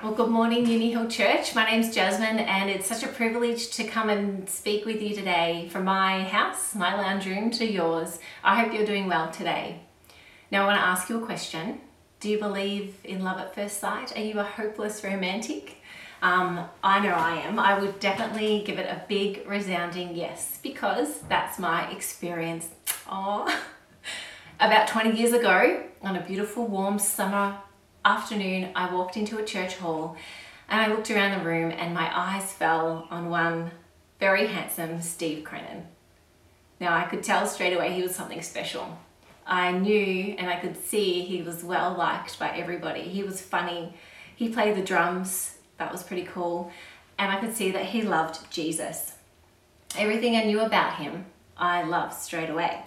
Well, good morning, Uni Hill Church. My name's Jasmine, and it's such a privilege to come and speak with you today from my house, my lounge room, to yours. I hope you're doing well today. Now, I want to ask you a question. Do you believe in love at first sight? Are you a hopeless romantic? Um, I know I am. I would definitely give it a big, resounding yes because that's my experience. Oh, about 20 years ago, on a beautiful, warm summer afternoon, I walked into a church hall and I looked around the room and my eyes fell on one very handsome Steve Crennan. Now I could tell straight away he was something special. I knew and I could see he was well liked by everybody. He was funny. He played the drums. That was pretty cool. And I could see that he loved Jesus. Everything I knew about him, I loved straight away.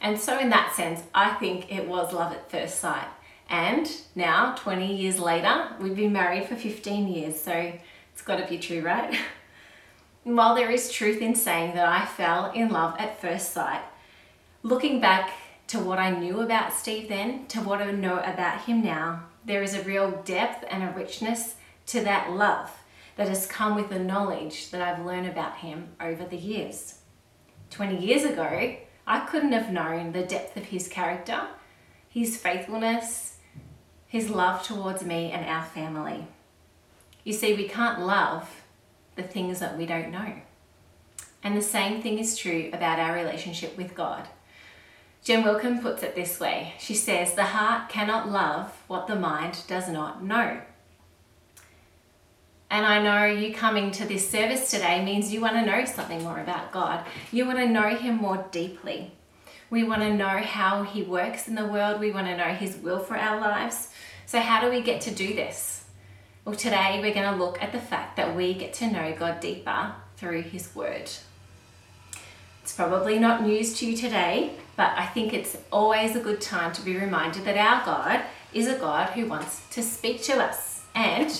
And so, in that sense, I think it was love at first sight. And now, 20 years later, we've been married for 15 years, so it's got to be true, right? and while there is truth in saying that I fell in love at first sight, looking back to what I knew about Steve then, to what I know about him now, there is a real depth and a richness to that love that has come with the knowledge that I've learned about him over the years. 20 years ago, I couldn't have known the depth of his character, his faithfulness, his love towards me and our family. You see, we can't love the things that we don't know. And the same thing is true about our relationship with God. Jen Wilkin puts it this way She says, The heart cannot love what the mind does not know. And I know you coming to this service today means you want to know something more about God. You want to know Him more deeply. We want to know how He works in the world. We want to know His will for our lives. So, how do we get to do this? Well, today we're going to look at the fact that we get to know God deeper through His Word. It's probably not news to you today, but I think it's always a good time to be reminded that our God is a God who wants to speak to us. And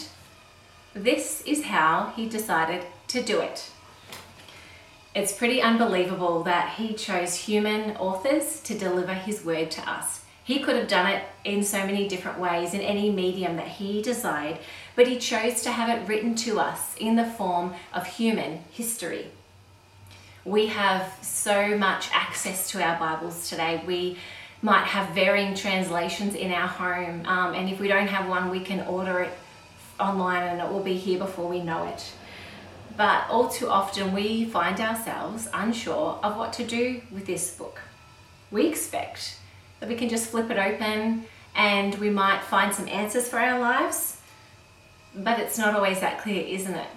this is how He decided to do it it's pretty unbelievable that he chose human authors to deliver his word to us. He could have done it in so many different ways, in any medium that he desired, but he chose to have it written to us in the form of human history. We have so much access to our Bibles today. We might have varying translations in our home, um, and if we don't have one, we can order it online and it will be here before we know it. But all too often, we find ourselves unsure of what to do with this book. We expect that we can just flip it open and we might find some answers for our lives, but it's not always that clear, isn't it?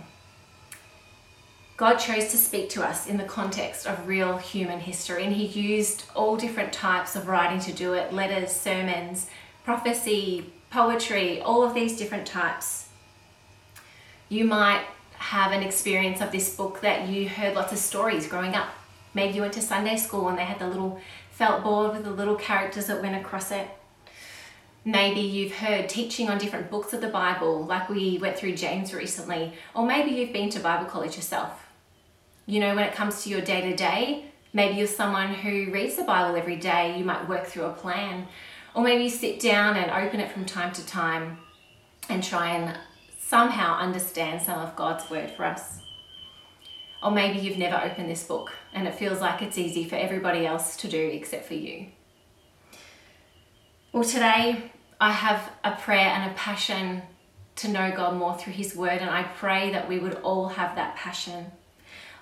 God chose to speak to us in the context of real human history, and He used all different types of writing to do it letters, sermons, prophecy, poetry, all of these different types. You might have an experience of this book that you heard lots of stories growing up. Maybe you went to Sunday school and they had the little felt board with the little characters that went across it. Maybe you've heard teaching on different books of the Bible, like we went through James recently, or maybe you've been to Bible college yourself. You know, when it comes to your day to day, maybe you're someone who reads the Bible every day, you might work through a plan, or maybe you sit down and open it from time to time and try and somehow understand some of God's word for us. Or maybe you've never opened this book and it feels like it's easy for everybody else to do except for you. Well, today I have a prayer and a passion to know God more through His Word, and I pray that we would all have that passion.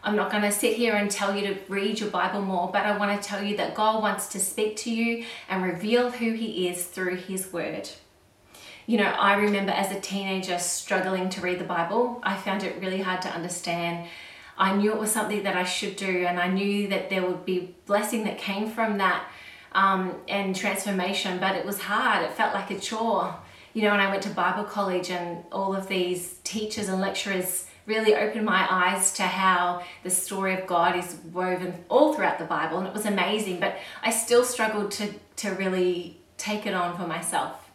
I'm not going to sit here and tell you to read your Bible more, but I want to tell you that God wants to speak to you and reveal who He is through His Word you know, I remember as a teenager struggling to read the Bible. I found it really hard to understand. I knew it was something that I should do, and I knew that there would be blessing that came from that um, and transformation, but it was hard. It felt like a chore. You know, when I went to Bible college, and all of these teachers and lecturers really opened my eyes to how the story of God is woven all throughout the Bible, and it was amazing, but I still struggled to, to really take it on for myself.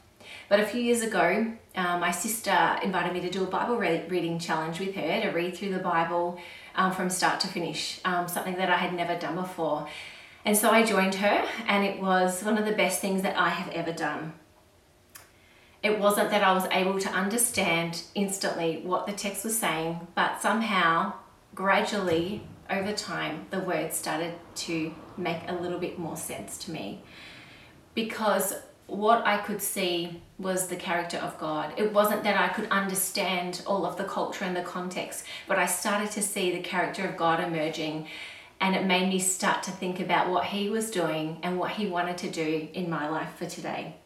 But a few years ago, um, my sister invited me to do a Bible re- reading challenge with her to read through the Bible um, from start to finish, um, something that I had never done before. And so I joined her, and it was one of the best things that I have ever done. It wasn't that I was able to understand instantly what the text was saying, but somehow, gradually, over time, the words started to make a little bit more sense to me. Because what I could see was the character of God. It wasn't that I could understand all of the culture and the context, but I started to see the character of God emerging and it made me start to think about what He was doing and what He wanted to do in my life for today.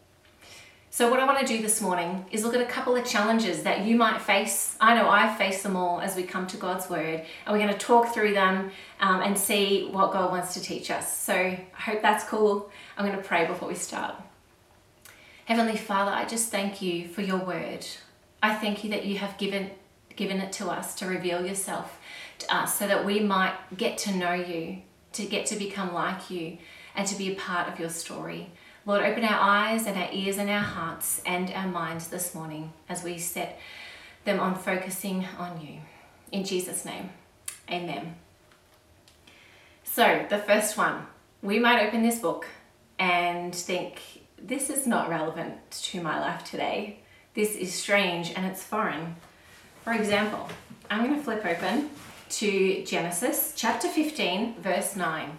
So, what I want to do this morning is look at a couple of challenges that you might face. I know I face them all as we come to God's Word, and we're going to talk through them um, and see what God wants to teach us. So, I hope that's cool. I'm going to pray before we start. Heavenly Father, I just thank you for your Word. I thank you that you have given given it to us to reveal yourself to us so that we might get to know you, to get to become like you, and to be a part of your story. Lord, open our eyes and our ears and our hearts and our minds this morning as we set them on focusing on you. In Jesus' name, amen. So, the first one, we might open this book and think, this is not relevant to my life today. This is strange and it's foreign. For example, I'm going to flip open to Genesis chapter 15, verse 9.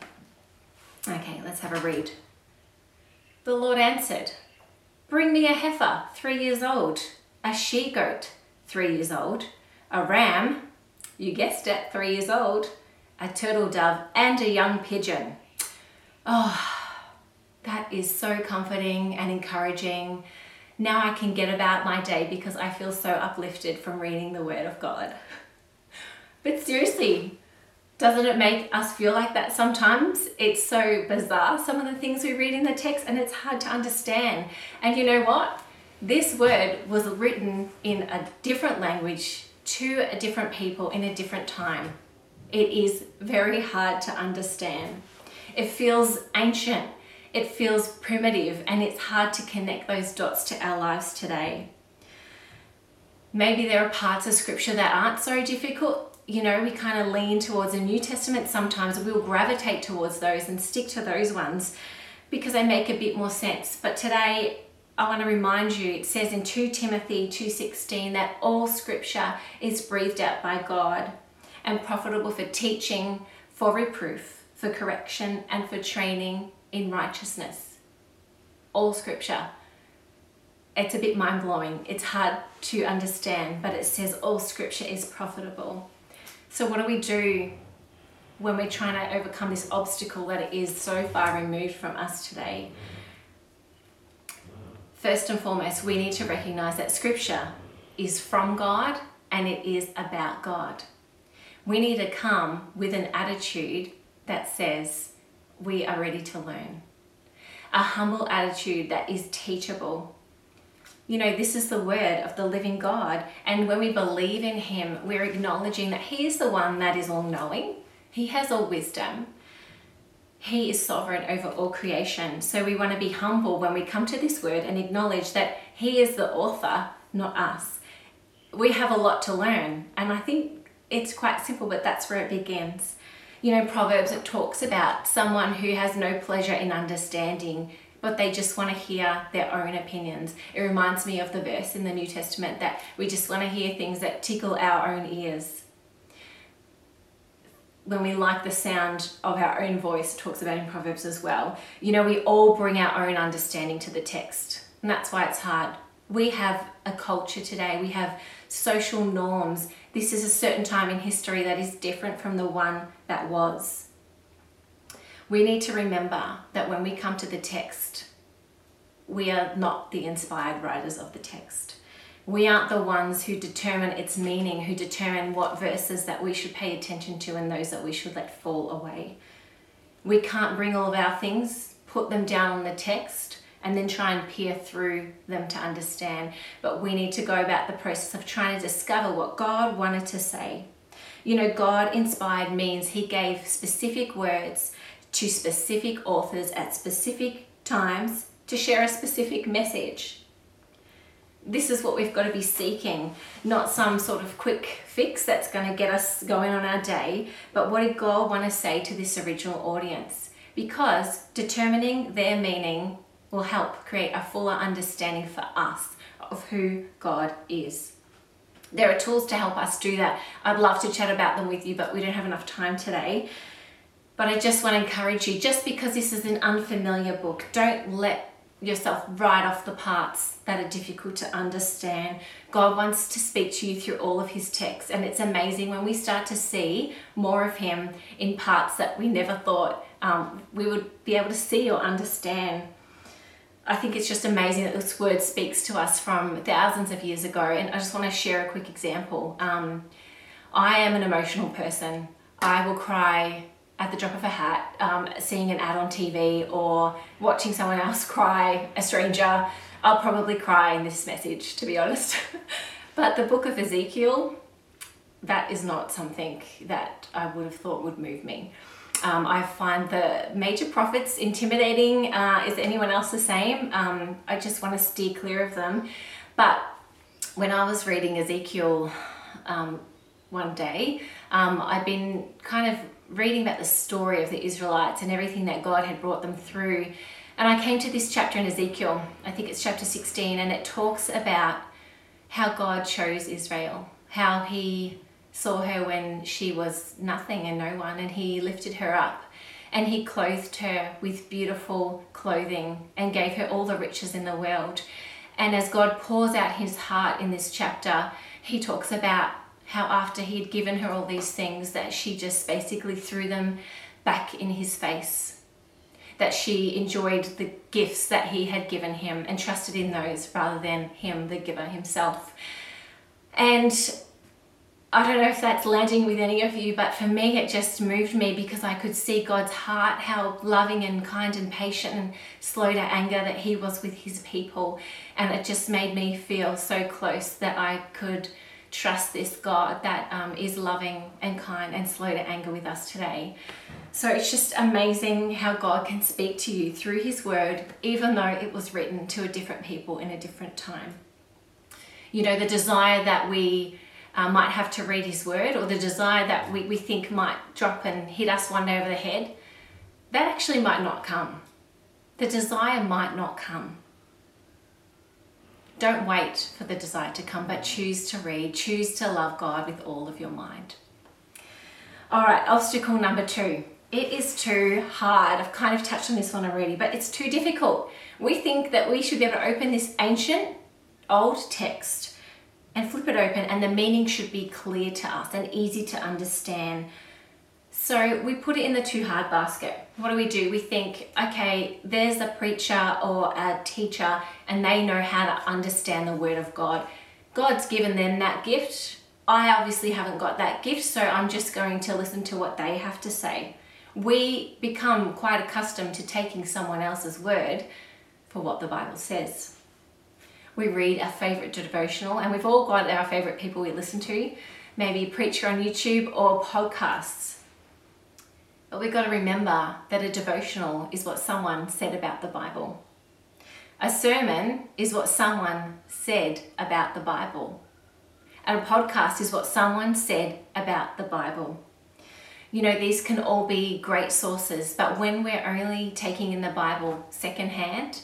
Okay, let's have a read. The Lord answered, Bring me a heifer, three years old, a she goat, three years old, a ram, you guessed it, three years old, a turtle dove, and a young pigeon. Oh, that is so comforting and encouraging. Now I can get about my day because I feel so uplifted from reading the Word of God. But seriously, doesn't it make us feel like that sometimes? It's so bizarre, some of the things we read in the text, and it's hard to understand. And you know what? This word was written in a different language to a different people in a different time. It is very hard to understand. It feels ancient, it feels primitive, and it's hard to connect those dots to our lives today. Maybe there are parts of scripture that aren't so difficult you know, we kind of lean towards the New Testament sometimes, we'll gravitate towards those and stick to those ones because they make a bit more sense. But today, I want to remind you, it says in 2 Timothy 2.16 that all scripture is breathed out by God and profitable for teaching, for reproof, for correction, and for training in righteousness. All scripture. It's a bit mind blowing. It's hard to understand, but it says all scripture is profitable. So, what do we do when we're trying to overcome this obstacle that it is so far removed from us today? First and foremost, we need to recognize that Scripture is from God and it is about God. We need to come with an attitude that says we are ready to learn, a humble attitude that is teachable you know, this is the word of the living God. And when we believe in Him, we're acknowledging that He is the one that is all knowing, He has all wisdom. He is sovereign over all creation. So we want to be humble when we come to this word and acknowledge that He is the author, not us. We have a lot to learn. And I think it's quite simple, but that's where it begins. You know, Proverbs, it talks about someone who has no pleasure in understanding but they just want to hear their own opinions. It reminds me of the verse in the New Testament that we just want to hear things that tickle our own ears. When we like the sound of our own voice, it talks about in Proverbs as well. You know, we all bring our own understanding to the text, and that's why it's hard. We have a culture today, we have social norms. This is a certain time in history that is different from the one that was we need to remember that when we come to the text, we are not the inspired writers of the text. We aren't the ones who determine its meaning, who determine what verses that we should pay attention to and those that we should let fall away. We can't bring all of our things, put them down on the text, and then try and peer through them to understand. But we need to go about the process of trying to discover what God wanted to say. You know, God inspired means He gave specific words to specific authors at specific times to share a specific message. This is what we've got to be seeking, not some sort of quick fix that's going to get us going on our day, but what did God want to say to this original audience? Because determining their meaning will help create a fuller understanding for us of who God is. There are tools to help us do that. I'd love to chat about them with you, but we don't have enough time today. But I just want to encourage you just because this is an unfamiliar book, don't let yourself write off the parts that are difficult to understand. God wants to speak to you through all of his texts, and it's amazing when we start to see more of him in parts that we never thought um, we would be able to see or understand. I think it's just amazing that this word speaks to us from thousands of years ago, and I just want to share a quick example. Um, I am an emotional person. I will cry at the drop of a hat, um, seeing an ad on TV or watching someone else cry, a stranger, I'll probably cry in this message, to be honest. but the book of Ezekiel, that is not something that I would have thought would move me. Um, I find the major prophets intimidating. Uh, is anyone else the same? Um, I just want to steer clear of them. But when I was reading Ezekiel um, one day, um, I've been kind of reading about the story of the Israelites and everything that God had brought them through. And I came to this chapter in Ezekiel, I think it's chapter 16, and it talks about how God chose Israel, how he saw her when she was nothing and no one, and he lifted her up. And he clothed her with beautiful clothing and gave her all the riches in the world. And as God pours out his heart in this chapter, he talks about how after he had given her all these things that she just basically threw them back in his face that she enjoyed the gifts that he had given him and trusted in those rather than him the giver himself and I don't know if that's landing with any of you, but for me, it just moved me because I could see God's heart, how loving and kind and patient and slow to anger that He was with His people. And it just made me feel so close that I could trust this God that um, is loving and kind and slow to anger with us today. So it's just amazing how God can speak to you through His Word, even though it was written to a different people in a different time. You know, the desire that we uh, might have to read His Word, or the desire that we, we think might drop and hit us one day over the head, that actually might not come. The desire might not come. Don't wait for the desire to come, but choose to read, choose to love God with all of your mind. All right, obstacle number two. It is too hard. I've kind of touched on this one already, but it's too difficult. We think that we should be able to open this ancient old text and flip it open, and the meaning should be clear to us and easy to understand so we put it in the too hard basket. What do we do? We think, okay, there's a preacher or a teacher and they know how to understand the word of God. God's given them that gift. I obviously haven't got that gift, so I'm just going to listen to what they have to say. We become quite accustomed to taking someone else's word for what the Bible says. We read a favorite devotional, and we've all got our favorite people we listen to, maybe a preacher on YouTube or podcasts but we've got to remember that a devotional is what someone said about the Bible. A sermon is what someone said about the Bible. And a podcast is what someone said about the Bible. You know, these can all be great sources, but when we're only taking in the Bible secondhand,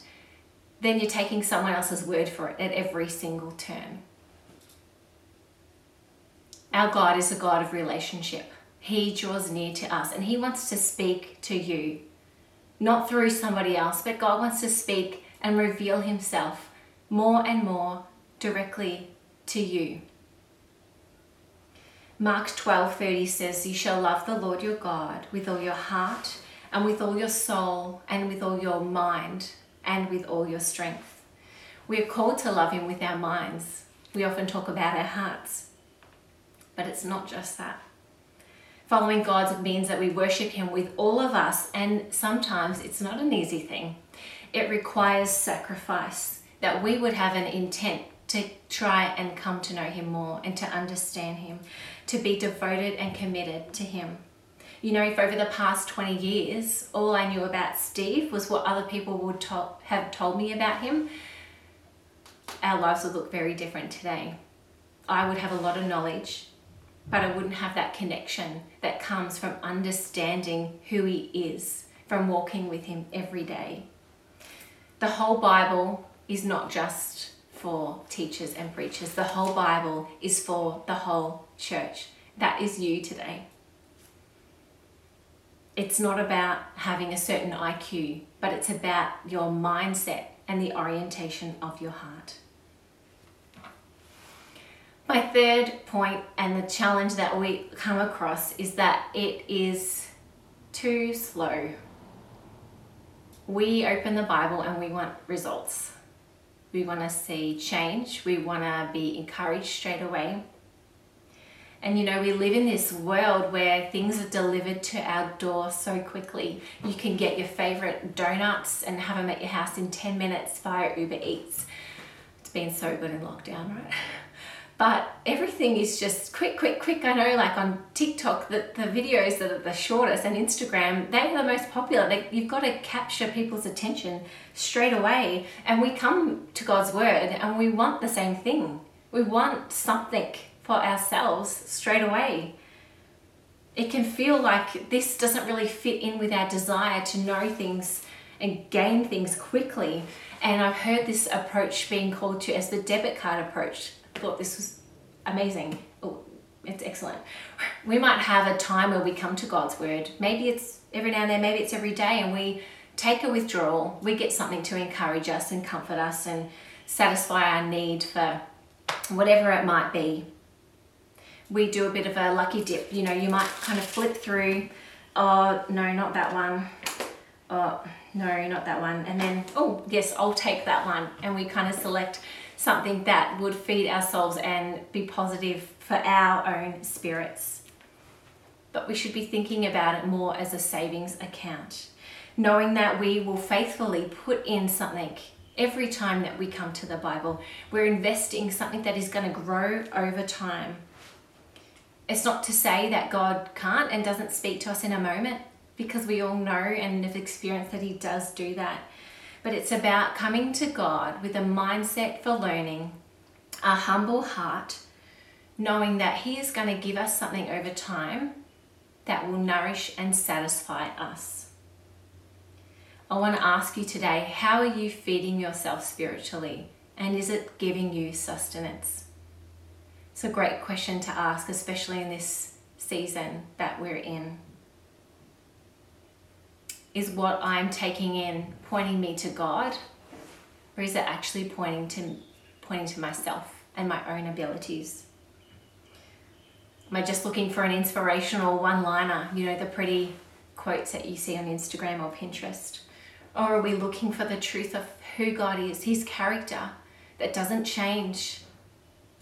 then you're taking someone else's word for it at every single turn. Our God is a God of relationship. He draws near to us and He wants to speak to you. Not through somebody else, but God wants to speak and reveal Himself more and more directly to you. Mark 12:30 says, "You shall love the Lord your God with all your heart and with all your soul and with all your mind and with all your strength." We are called to love him with our minds. We often talk about our hearts. But it's not just that. Following God means that we worship Him with all of us, and sometimes it's not an easy thing. It requires sacrifice, that we would have an intent to try and come to know Him more and to understand Him, to be devoted and committed to Him. You know, if over the past 20 years all I knew about Steve was what other people would to- have told me about him, our lives would look very different today. I would have a lot of knowledge but I wouldn't have that connection that comes from understanding who He is, from walking with Him every day. The whole Bible is not just for teachers and preachers. The whole Bible is for the whole church. That is you today. It's not about having a certain IQ, but it's about your mindset and the orientation of your heart. My third point and the challenge that we come across is that it is too slow. We open the Bible and we want results. We want to see change. We want to be encouraged straight away. And you know, we live in this world where things are delivered to our door so quickly. You can get your favorite donuts and have them at your house in 10 minutes via Uber Eats. It's been so good in lockdown, right? But everything is just quick, quick, quick. I know, like on TikTok, the, the videos that are the shortest and Instagram, they're the most popular. They, you've got to capture people's attention straight away. And we come to God's Word and we want the same thing. We want something for ourselves straight away. It can feel like this doesn't really fit in with our desire to know things and gain things quickly. And I've heard this approach being called to as the debit card approach. I thought this was amazing. Oh, it's excellent. We might have a time where we come to God's word. Maybe it's every now and then, maybe it's every day, and we take a withdrawal. We get something to encourage us and comfort us and satisfy our need for whatever it might be we do a bit of a lucky dip. You know, you might kind of flip through, oh, no, not that one. Oh, no, not that one. And then, oh, yes, I'll take that one. And we kind of select something that would feed ourselves and be positive for our own spirits. But we should be thinking about it more as a savings account, knowing that we will faithfully put in something every time that we come to the Bible. We're investing something that is going to grow over time it's not to say that God can't and doesn't speak to us in a moment because we all know and have experienced that He does do that. But it's about coming to God with a mindset for learning, a humble heart, knowing that He is going to give us something over time that will nourish and satisfy us. I want to ask you today how are you feeding yourself spiritually? And is it giving you sustenance? It's a great question to ask, especially in this season that we're in. Is what I'm taking in pointing me to God, or is it actually pointing to pointing to myself and my own abilities? Am I just looking for an inspirational one-liner, you know, the pretty quotes that you see on Instagram or Pinterest? Or are we looking for the truth of who God is, his character that doesn't change,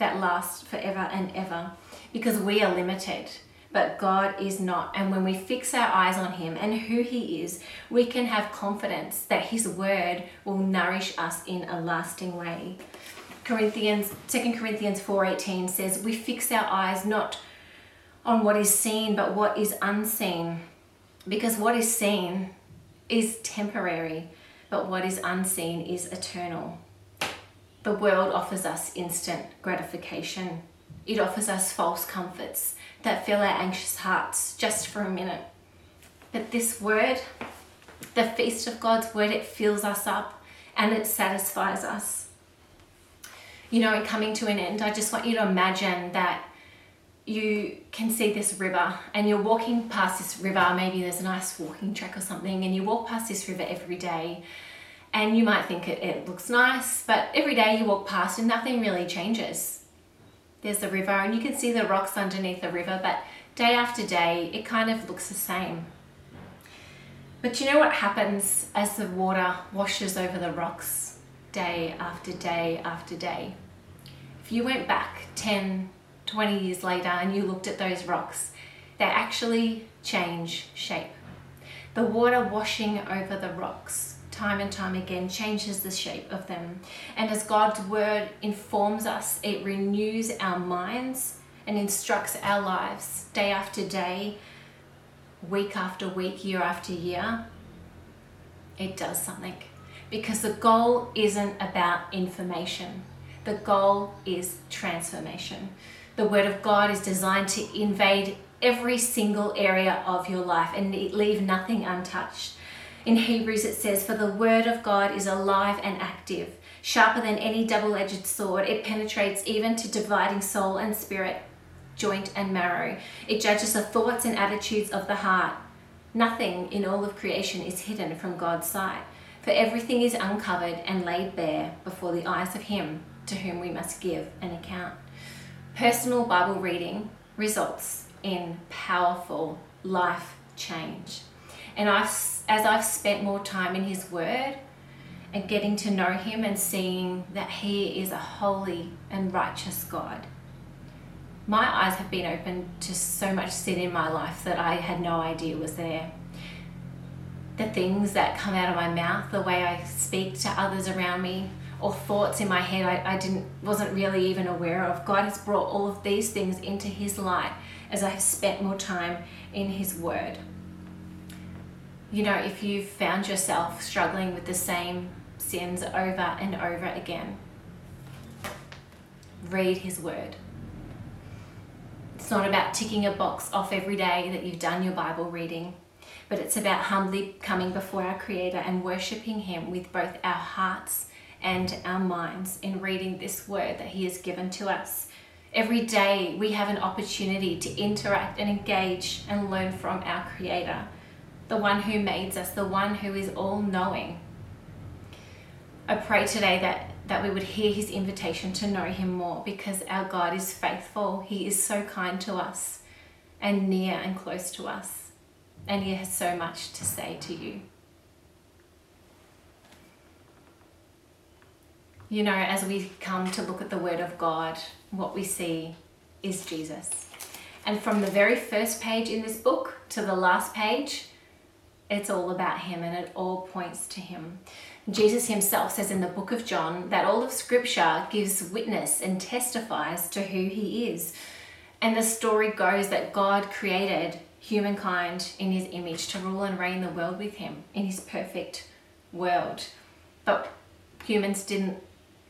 that lasts forever and ever because we are limited but God is not. And when we fix our eyes on Him and who He is, we can have confidence that His word will nourish us in a lasting way. Corinthians 2 Corinthians 4:18 says, "We fix our eyes not on what is seen, but what is unseen, because what is seen is temporary, but what is unseen is eternal." The world offers us instant gratification. It offers us false comforts that fill our anxious hearts just for a minute. But this word, the feast of God's word, it fills us up and it satisfies us. You know, in coming to an end, I just want you to imagine that you can see this river and you're walking past this river. Maybe there's a nice walking track or something, and you walk past this river every day and you might think it, it looks nice, but every day you walk past and nothing really changes. There's the river, and you can see the rocks underneath the river, but day after day it kind of looks the same. But you know what happens as the water washes over the rocks day after day after day? If you went back 10, 20 years later and you looked at those rocks, they actually change shape. The water washing over the rocks time and time again changes the shape of them. And as God's word informs us, it renews our minds and instructs our lives day after day, week after week, year after year. It does something because the goal isn't about information. The goal is transformation. The Word of God is designed to invade every single area of your life and leave nothing untouched. In Hebrews, it says, For the word of God is alive and active, Sharper than any double edged sword, it penetrates even to dividing soul and spirit, joint and marrow. It judges the thoughts and attitudes of the heart. Nothing in all of creation is hidden from God's sight, for everything is uncovered and laid bare before the eyes of Him to whom we must give an account. Personal Bible reading results in powerful life change. And I've, as I've spent more time in His Word and getting to know Him and seeing that He is a holy and righteous God, my eyes have been opened to so much sin in my life that I had no idea was there. The things that come out of my mouth, the way I speak to others around me, or thoughts in my head I, I didn't wasn't really even aware of. God has brought all of these things into His light as I have spent more time in His Word. You know, if you've found yourself struggling with the same sins over and over again, read His Word. It's not about ticking a box off every day that you've done your Bible reading, but it's about humbly coming before our Creator and worshipping Him with both our hearts and our minds in reading this word that He has given to us. Every day we have an opportunity to interact and engage and learn from our Creator, the one who made us, the one who is all knowing. I pray today that, that we would hear His invitation to know Him more because our God is faithful. He is so kind to us and near and close to us, and He has so much to say to you. you know, as we come to look at the Word of God, what we see is Jesus. And from the very first page in this book to the last page, it's all about Him and it all points to Him. Jesus Himself says in the book of John that all of Scripture gives witness and testifies to who He is. And the story goes that God created humankind in His image to rule and reign the world with Him in His perfect world. But humans didn't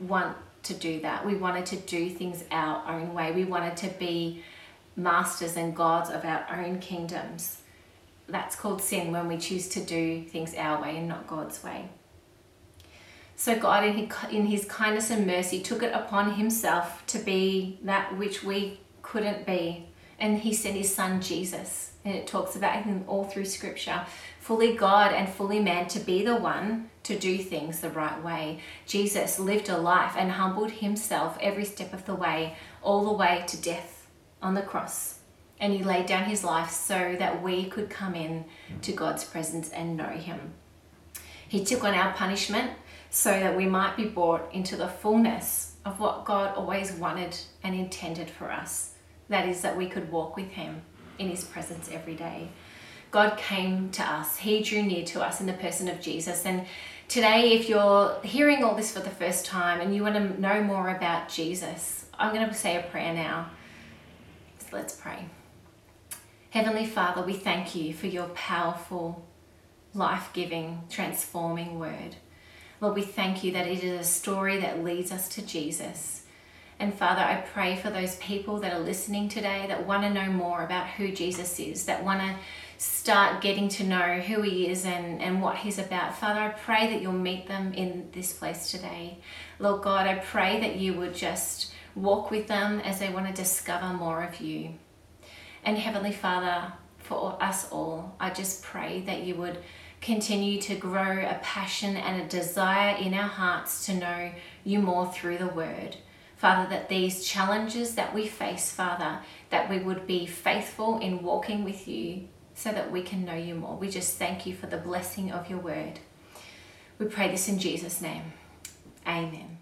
want to do that. We wanted to do things our own way. We wanted to be masters and gods of our own kingdoms. That's called sin when we choose to do things our way and not God's way. So God, in his kindness and mercy, took it upon himself to be that which we couldn't be. And he sent his son Jesus. And it talks about him all through scripture fully God and fully man, to be the one to do things the right way. Jesus lived a life and humbled himself every step of the way, all the way to death on the cross. And he laid down his life so that we could come in to God's presence and know him. He took on our punishment so that we might be brought into the fullness of what God always wanted and intended for us. That is, that we could walk with him in his presence every day. God came to us. He drew near to us in the person of Jesus. And today, if you're hearing all this for the first time and you want to know more about Jesus, I'm going to say a prayer now. So let's pray. Heavenly Father, we thank you for your powerful, life giving, transforming word. Lord, we thank you that it is a story that leads us to Jesus. And Father, I pray for those people that are listening today that want to know more about who Jesus is, that want to start getting to know who He is and, and what He's about. Father, I pray that you'll meet them in this place today. Lord God, I pray that you would just walk with them as they want to discover more of you. And Heavenly Father, for us all, I just pray that you would continue to grow a passion and a desire in our hearts to know you more through the word. Father, that these challenges that we face, Father, that we would be faithful in walking with you so that we can know you more. We just thank you for the blessing of your word. We pray this in Jesus' name. Amen.